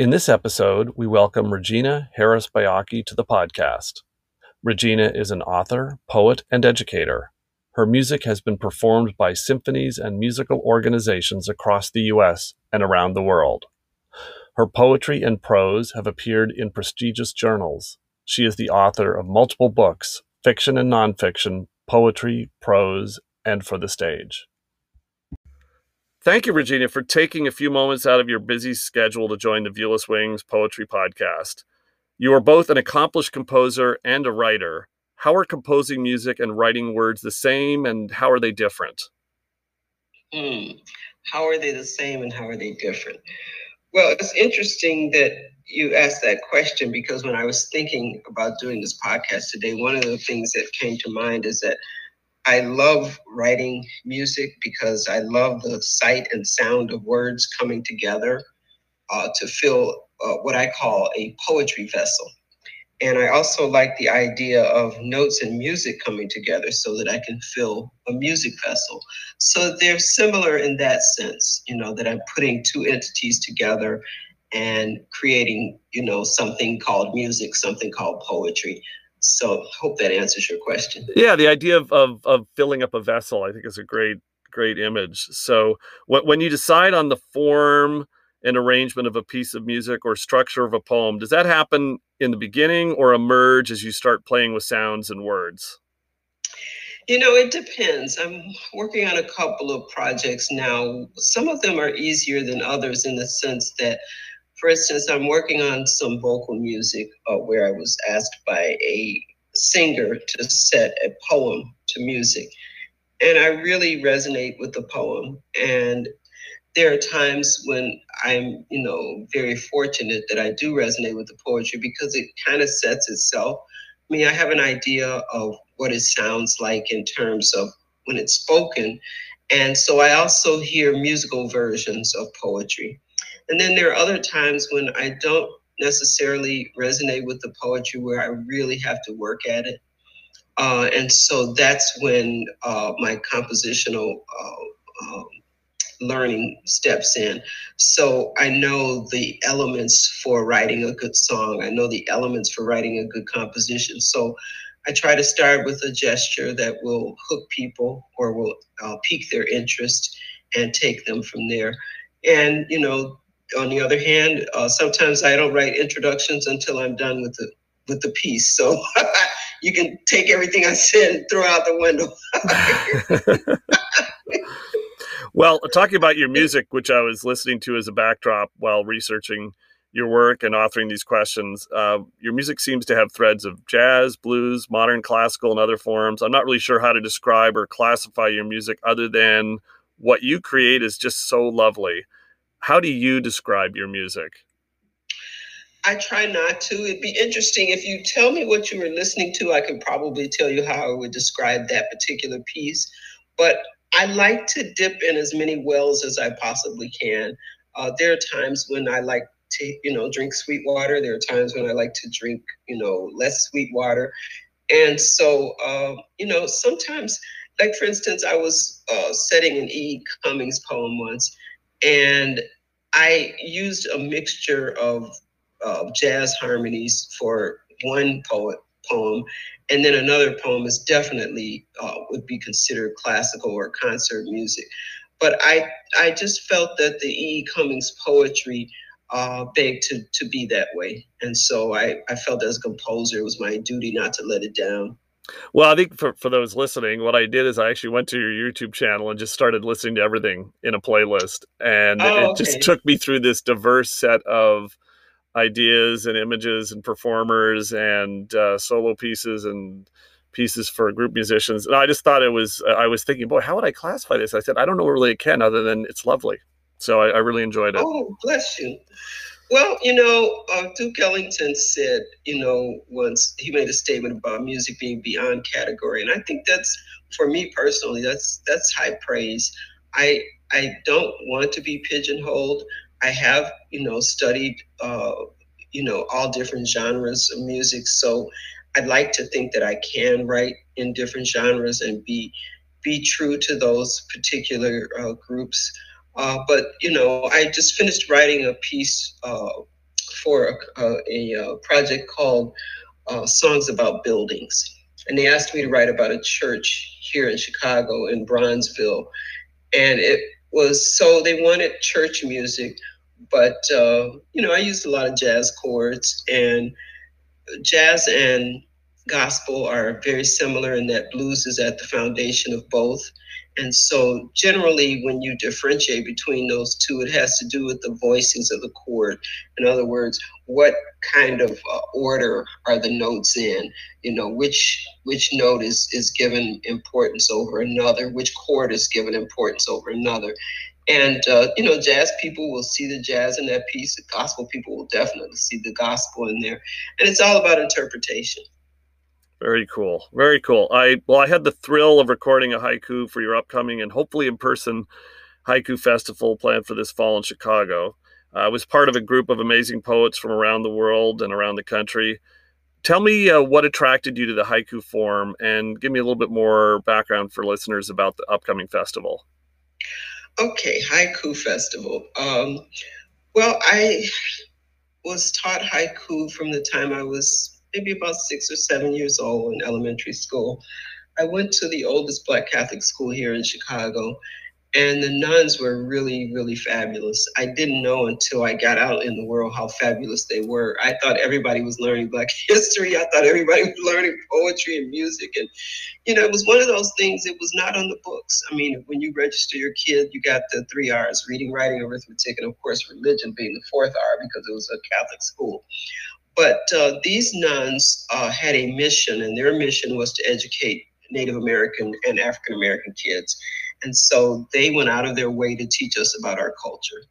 In this episode, we welcome Regina Harris Baiocchi to the podcast. Regina is an author, poet, and educator. Her music has been performed by symphonies and musical organizations across the U.S. and around the world. Her poetry and prose have appeared in prestigious journals. She is the author of multiple books, fiction and nonfiction, poetry, prose, and for the stage. Thank you, Regina, for taking a few moments out of your busy schedule to join the Viewless Wings Poetry Podcast. You are both an accomplished composer and a writer. How are composing music and writing words the same, and how are they different? Hmm. How are they the same, and how are they different? Well, it's interesting that you asked that question because when I was thinking about doing this podcast today, one of the things that came to mind is that I love writing music because I love the sight and sound of words coming together uh, to fill uh, what I call a poetry vessel. And I also like the idea of notes and music coming together so that I can fill a music vessel. So they're similar in that sense, you know, that I'm putting two entities together and creating, you know, something called music, something called poetry. So I hope that answers your question. Yeah, the idea of, of, of filling up a vessel, I think, is a great great image. So when, when you decide on the form and arrangement of a piece of music or structure of a poem, does that happen in the beginning or emerge as you start playing with sounds and words? You know, it depends. I'm working on a couple of projects now. Some of them are easier than others in the sense that for instance, I'm working on some vocal music uh, where I was asked by a singer to set a poem to music. And I really resonate with the poem. And there are times when I'm, you know, very fortunate that I do resonate with the poetry because it kind of sets itself. I mean, I have an idea of what it sounds like in terms of when it's spoken. And so I also hear musical versions of poetry. And then there are other times when I don't necessarily resonate with the poetry where I really have to work at it. Uh, and so that's when uh, my compositional uh, um, learning steps in. So I know the elements for writing a good song, I know the elements for writing a good composition. So I try to start with a gesture that will hook people or will uh, pique their interest and take them from there. And, you know, on the other hand, uh, sometimes I don't write introductions until I'm done with the with the piece. So you can take everything I said and throw out the window. well, talking about your music, which I was listening to as a backdrop while researching your work and authoring these questions, uh, your music seems to have threads of jazz, blues, modern classical, and other forms. I'm not really sure how to describe or classify your music other than what you create is just so lovely. How do you describe your music? I try not to. It'd be interesting if you tell me what you were listening to. I could probably tell you how I would describe that particular piece. But I like to dip in as many wells as I possibly can. Uh, there are times when I like to, you know, drink sweet water. There are times when I like to drink, you know, less sweet water. And so, uh, you know, sometimes, like for instance, I was uh, setting an E. Cummings poem once, and I used a mixture of uh, jazz harmonies for one poet poem, and then another poem is definitely uh, would be considered classical or concert music. But I I just felt that the E. Cummings poetry uh, begged to to be that way, and so I I felt as a composer it was my duty not to let it down. Well, I think for, for those listening, what I did is I actually went to your YouTube channel and just started listening to everything in a playlist. And oh, it okay. just took me through this diverse set of ideas and images and performers and uh, solo pieces and pieces for group musicians. And I just thought it was, I was thinking, boy, how would I classify this? I said, I don't know really it can other than it's lovely. So I, I really enjoyed it. Oh, bless you. Well, you know, uh, Duke Ellington said, you know, once he made a statement about music being beyond category, and I think that's for me personally, that's that's high praise. I I don't want to be pigeonholed. I have, you know, studied, uh, you know, all different genres of music, so I'd like to think that I can write in different genres and be be true to those particular uh, groups. Uh, but you know, I just finished writing a piece uh, for a, a, a, project called uh, "Songs About Buildings," and they asked me to write about a church here in Chicago in Bronzeville, and it was so they wanted church music, but uh, you know, I used a lot of jazz chords. And jazz and gospel are very similar in that blues is at the foundation of both. And so, generally, when you differentiate between those two, it has to do with the voicings of the chord. In other words, what kind of uh, order are the notes in? You know, which which note is is given importance over another? Which chord is given importance over another? And uh, you know, jazz people will see the jazz in that piece. The gospel people will definitely see the gospel in there, and it's all about interpretation. Very cool. Very cool. I well, I had the thrill of recording a haiku for your upcoming and hopefully in person haiku festival planned for this fall in Chicago. I was part of a group of amazing poets from around the world and around the country. Tell me uh, what attracted you to the haiku form and give me a little bit more background for listeners about the upcoming festival. Okay, haiku festival. Um, well, I was taught haiku from the time I was maybe about six or seven years old in elementary school. I went to the oldest Black Catholic school here in Chicago, and the nuns were really, really fabulous. I didn't know until I got out in the world how fabulous they were. I thought everybody was learning Black history. I thought everybody was learning poetry and music. And, you know, it was one of those things, it was not on the books. I mean, when you register your kid, you got the three R's reading, writing, arithmetic, and of course, religion being the fourth R because it was a Catholic school. But uh, these nuns uh, had a mission, and their mission was to educate Native American and African American kids. And so they went out of their way to teach us about our culture.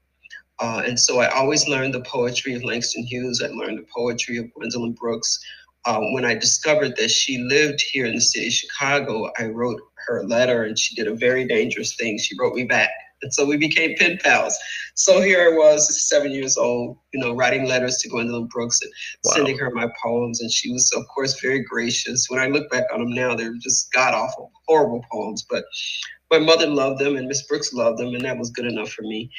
Uh, and so I always learned the poetry of Langston Hughes. I learned the poetry of Gwendolyn Brooks. Uh, when I discovered that she lived here in the city of Chicago, I wrote her a letter and she did a very dangerous thing. She wrote me back and so we became pen pals. So here I was, seven years old, you know, writing letters to Gwendolyn Brooks and wow. sending her my poems. And she was, of course, very gracious. When I look back on them now, they're just god awful, horrible poems. But my mother loved them and Miss Brooks loved them, and that was good enough for me.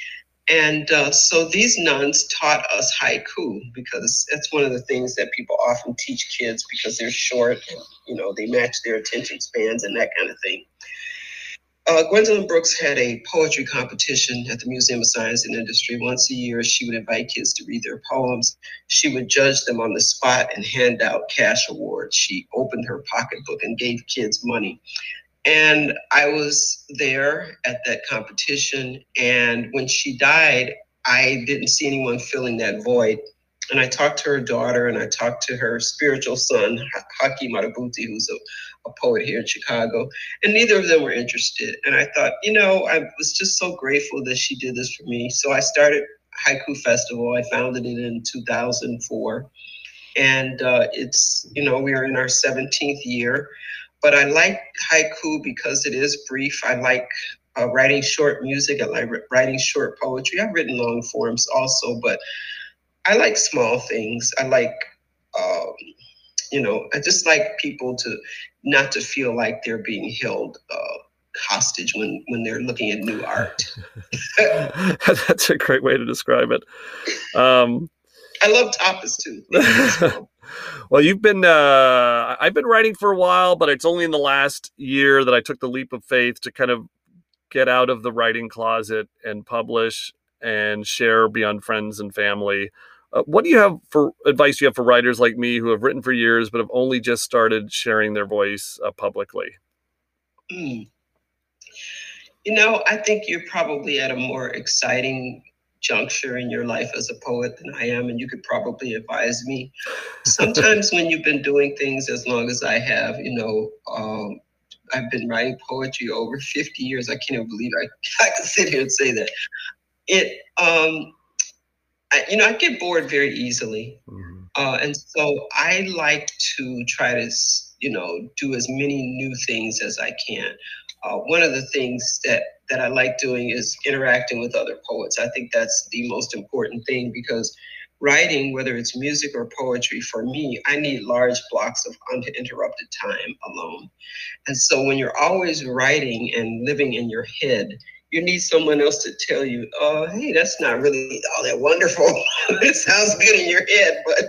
And uh, so these nuns taught us haiku because that's one of the things that people often teach kids because they're short and, you know, they match their attention spans and that kind of thing. Uh, Gwendolyn Brooks had a poetry competition at the Museum of Science and Industry. Once a year, she would invite kids to read their poems. She would judge them on the spot and hand out cash awards. She opened her pocketbook and gave kids money. And I was there at that competition. And when she died, I didn't see anyone filling that void. And I talked to her daughter and I talked to her spiritual son, Haki Madhubuti, who's a a poet here in Chicago, and neither of them were interested. And I thought, you know, I was just so grateful that she did this for me. So I started Haiku Festival. I founded it in 2004. And uh, it's, you know, we are in our 17th year. But I like haiku because it is brief. I like uh, writing short music. I like writing short poetry. I've written long forms also, but I like small things. I like um, you know, I just like people to not to feel like they're being held uh, hostage when when they're looking at new art. That's a great way to describe it. Um, I love tapas too. well, you've been uh, I've been writing for a while, but it's only in the last year that I took the leap of faith to kind of get out of the writing closet and publish and share beyond friends and family. Uh, what do you have for advice you have for writers like me who have written for years but have only just started sharing their voice uh, publicly? Mm. You know, I think you're probably at a more exciting juncture in your life as a poet than I am, and you could probably advise me. Sometimes when you've been doing things as long as I have, you know, um, I've been writing poetry over 50 years. I can't even believe I, I can sit here and say that. It um, I, you know, I get bored very easily. Mm-hmm. Uh, and so I like to try to, you know, do as many new things as I can. Uh, one of the things that that I like doing is interacting with other poets. I think that's the most important thing because writing, whether it's music or poetry, for me, I need large blocks of uninterrupted time alone. And so when you're always writing and living in your head, you need someone else to tell you, oh, hey, that's not really all that wonderful. it sounds good in your head, but,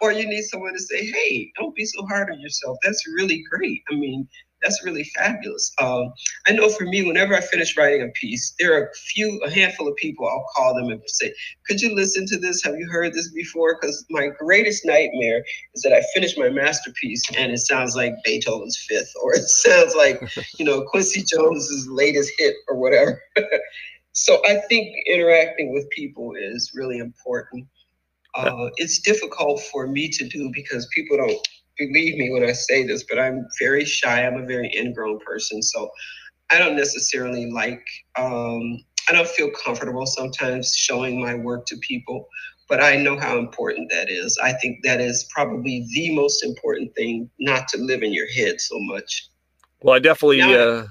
or you need someone to say, hey, don't be so hard on yourself. That's really great. I mean, that's really fabulous. Um, I know for me, whenever I finish writing a piece, there are a few, a handful of people I'll call them and say, "Could you listen to this? Have you heard this before?" Because my greatest nightmare is that I finish my masterpiece and it sounds like Beethoven's Fifth, or it sounds like, you know, Quincy Jones's latest hit, or whatever. so I think interacting with people is really important. Uh, it's difficult for me to do because people don't believe me when I say this, but I'm very shy. I'm a very ingrown person. So I don't necessarily like, um, I don't feel comfortable sometimes showing my work to people, but I know how important that is. I think that is probably the most important thing, not to live in your head so much. Well, I definitely, now, uh,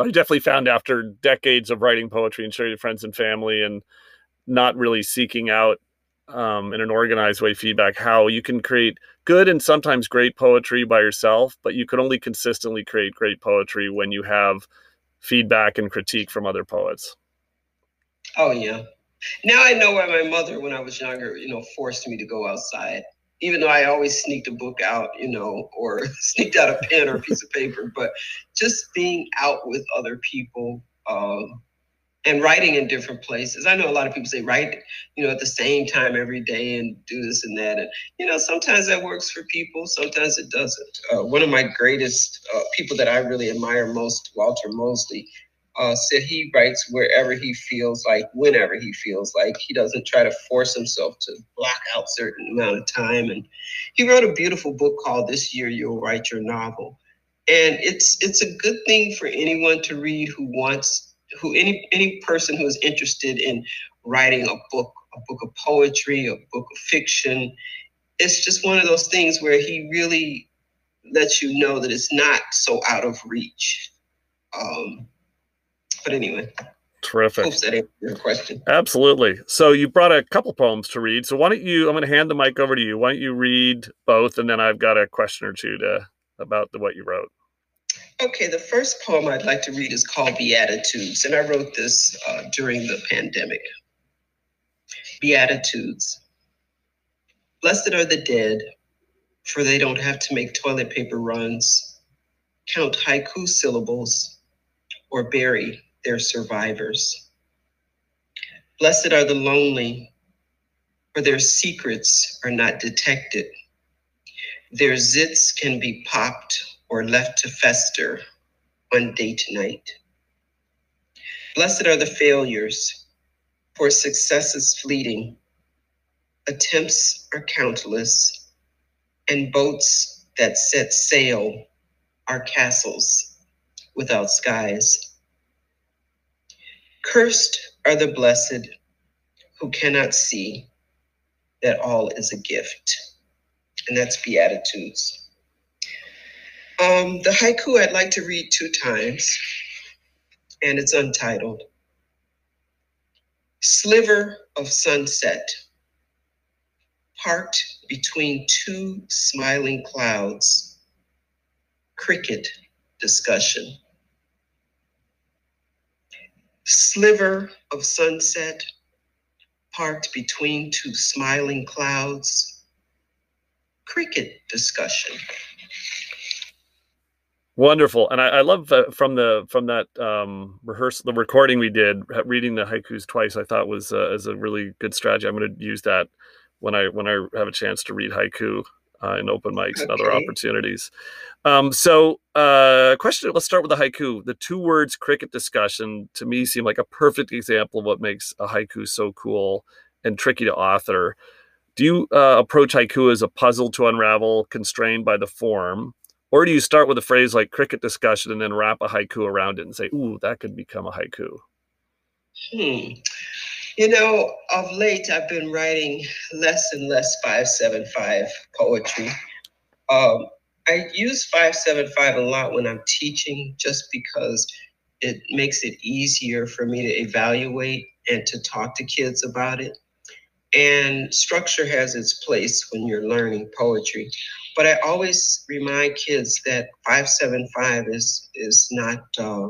I definitely found after decades of writing poetry and sharing with friends and family and not really seeking out um, in an organized way feedback how you can create good and sometimes great poetry by yourself, but you can only consistently create great poetry when you have feedback and critique from other poets. Oh yeah. Now I know why my mother, when I was younger, you know, forced me to go outside. Even though I always sneaked a book out, you know, or sneaked out a pen or a piece of paper, but just being out with other people, um, and writing in different places. I know a lot of people say write, you know, at the same time every day and do this and that. And, you know, sometimes that works for people, sometimes it doesn't. Uh, one of my greatest uh, people that I really admire most, Walter Mosley, uh, said he writes wherever he feels like, whenever he feels like. He doesn't try to force himself to block out certain amount of time. And he wrote a beautiful book called This Year You'll Write Your Novel. And it's it's a good thing for anyone to read who wants who any any person who is interested in writing a book, a book of poetry, a book of fiction, it's just one of those things where he really lets you know that it's not so out of reach. Um, but anyway. Terrific. Hopes that answered your question. Absolutely. So you brought a couple poems to read. So why don't you? I'm going to hand the mic over to you. Why don't you read both, and then I've got a question or two to about the, what you wrote. Okay, the first poem I'd like to read is called Beatitudes, and I wrote this uh, during the pandemic. Beatitudes. Blessed are the dead, for they don't have to make toilet paper runs, count haiku syllables, or bury their survivors. Blessed are the lonely, for their secrets are not detected. Their zits can be popped or left to fester on date night. Blessed are the failures, for success is fleeting. Attempts are countless, and boats that set sail are castles without skies. Cursed are the blessed who cannot see that all is a gift. And that's Beatitudes. Um, the haiku I'd like to read two times, and it's untitled. Sliver of sunset, parked between two smiling clouds, cricket discussion. Sliver of sunset, parked between two smiling clouds, cricket discussion. Wonderful, and I, I love uh, from the from that um, rehearsal, the recording we did, reading the haikus twice. I thought was uh, is a really good strategy. I'm going to use that when I when I have a chance to read haiku uh, in open mics okay. and other opportunities. Um, so, uh, question. Let's start with the haiku. The two words "cricket discussion" to me seem like a perfect example of what makes a haiku so cool and tricky to author. Do you uh, approach haiku as a puzzle to unravel, constrained by the form? Or do you start with a phrase like cricket discussion and then wrap a haiku around it and say, ooh, that could become a haiku? Hmm. You know, of late, I've been writing less and less 575 poetry. Um, I use 575 a lot when I'm teaching just because it makes it easier for me to evaluate and to talk to kids about it. And structure has its place when you're learning poetry. But I always remind kids that 575 is is not uh,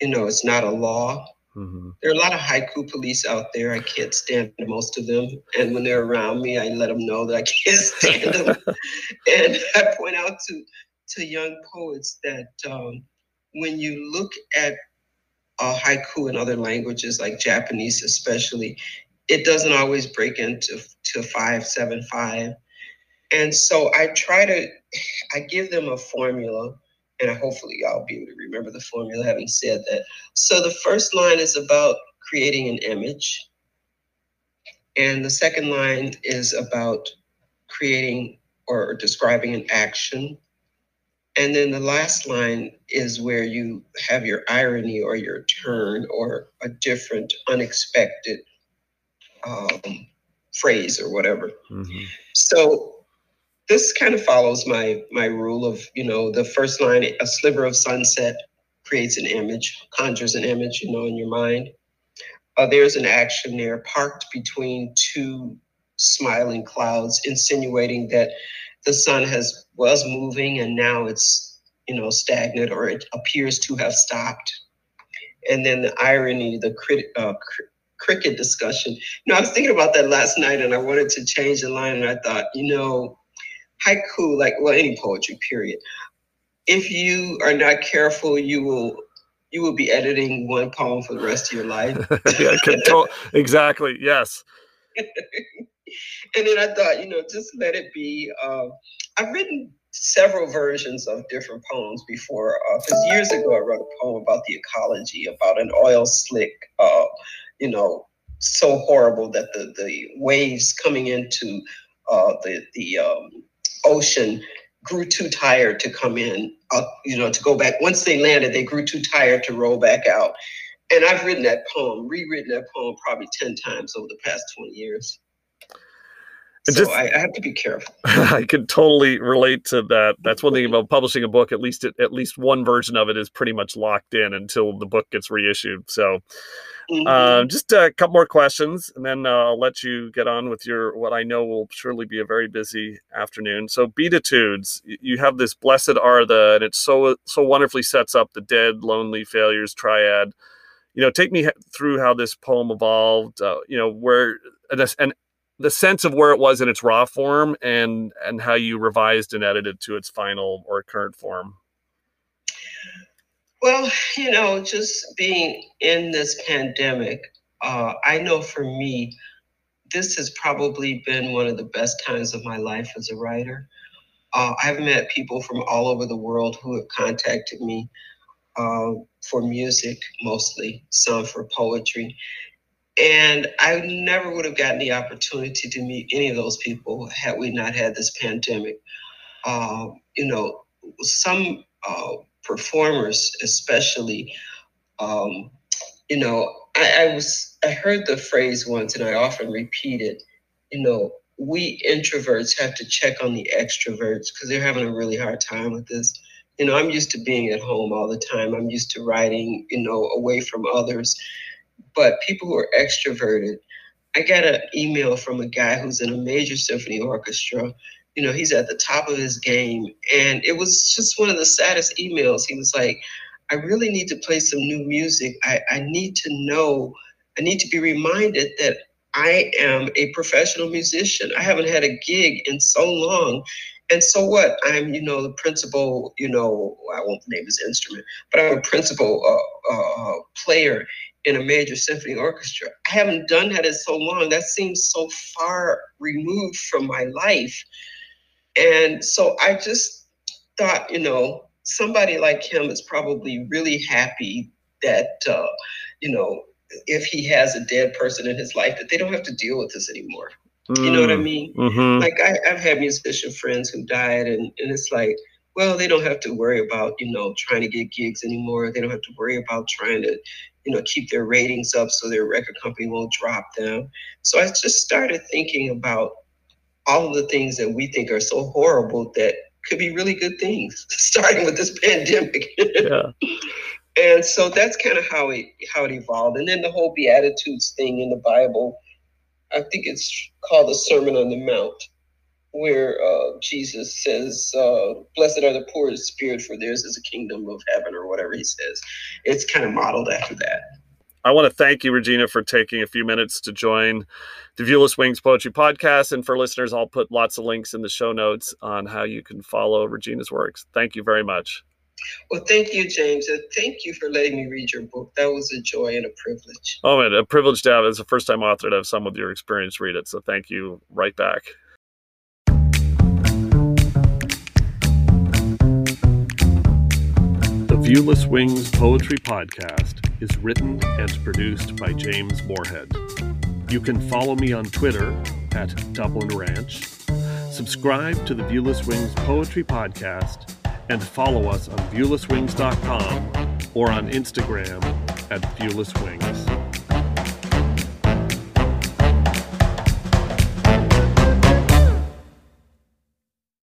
you know, it's not a law. Mm-hmm. There are a lot of haiku police out there. I can't stand most of them. And when they're around me, I let them know that I can't stand them. and I point out to, to young poets that um, when you look at uh, haiku in other languages, like Japanese especially, it doesn't always break into to five, seven, five. And so I try to, I give them a formula and hopefully I'll be able to remember the formula having said that. So the first line is about creating an image. And the second line is about creating or describing an action. And then the last line is where you have your irony or your turn or a different, unexpected um, phrase or whatever. Mm-hmm. So this kind of follows my my rule of you know the first line a sliver of sunset creates an image conjures an image you know in your mind uh, there's an action there parked between two smiling clouds insinuating that the sun has was moving and now it's you know stagnant or it appears to have stopped and then the irony the crit, uh, cr- cricket discussion you know i was thinking about that last night and i wanted to change the line and i thought you know haiku, like well, any poetry, period. If you are not careful, you will you will be editing one poem for the rest of your life. yeah, exactly. Yes. and then I thought, you know, just let it be. Uh, I've written several versions of different poems before. Because uh, years ago, I wrote a poem about the ecology, about an oil slick, uh, you know, so horrible that the the waves coming into uh, the the um, ocean grew too tired to come in, uh, you know, to go back. Once they landed, they grew too tired to roll back out. And I've written that poem, rewritten that poem probably 10 times over the past 20 years. So just, I, I, have to be careful. I can totally relate to that. That's one thing about publishing a book. At least, it, at least one version of it is pretty much locked in until the book gets reissued. So, Mm-hmm. Uh, just a couple more questions, and then uh, I'll let you get on with your what I know will surely be a very busy afternoon. So, Beatitudes, you have this blessed are the, and it so so wonderfully sets up the dead, lonely, failures triad. You know, take me through how this poem evolved. Uh, you know, where and, and the sense of where it was in its raw form, and and how you revised and edited to its final or current form. Well, you know, just being in this pandemic, uh, I know for me, this has probably been one of the best times of my life as a writer. Uh, I've met people from all over the world who have contacted me uh, for music, mostly, some for poetry. And I never would have gotten the opportunity to meet any of those people had we not had this pandemic. Uh, you know, some uh, performers, especially. Um, you know, I, I was I heard the phrase once, and I often repeat it. You know, we introverts have to check on the extroverts because they're having a really hard time with this. You know, I'm used to being at home all the time. I'm used to writing, you know, away from others. But people who are extroverted, I got an email from a guy who's in a major symphony orchestra you know, he's at the top of his game. And it was just one of the saddest emails. He was like, I really need to play some new music. I, I need to know, I need to be reminded that I am a professional musician. I haven't had a gig in so long. And so what? I'm, you know, the principal, you know, I won't name his instrument, but I'm a principal uh, uh, player in a major symphony orchestra. I haven't done that in so long. That seems so far removed from my life. And so I just thought, you know, somebody like him is probably really happy that, uh, you know, if he has a dead person in his life, that they don't have to deal with this anymore. Mm. You know what I mm, mean? Mm-hmm. Like I, have had musician friends who died, and, and it's like, well, they don't have to worry about, you know, trying to get gigs anymore. They don't have to worry about trying to, you know, keep their ratings up so their record company won't drop them. So I just started thinking about all of the things that we think are so horrible that could be really good things, starting with this pandemic. Yeah. and so that's kind of how it how it evolved. And then the whole Beatitudes thing in the Bible, I think it's called the Sermon on the Mount, where uh, Jesus says, uh, "Blessed are the poor in spirit, for theirs is a kingdom of heaven," or whatever he says. It's kind of modeled after that. I want to thank you, Regina, for taking a few minutes to join the Viewless Wings Poetry Podcast. And for listeners, I'll put lots of links in the show notes on how you can follow Regina's works. Thank you very much. Well, thank you, James, and thank you for letting me read your book. That was a joy and a privilege. Oh man, a privilege to have as a first-time author to have someone with your experience read it. So thank you right back. Viewless Wings Poetry Podcast is written and produced by James Morehead. You can follow me on Twitter at Dublin Ranch, subscribe to the Viewless Wings Poetry Podcast, and follow us on viewlesswings.com or on Instagram at viewlesswings.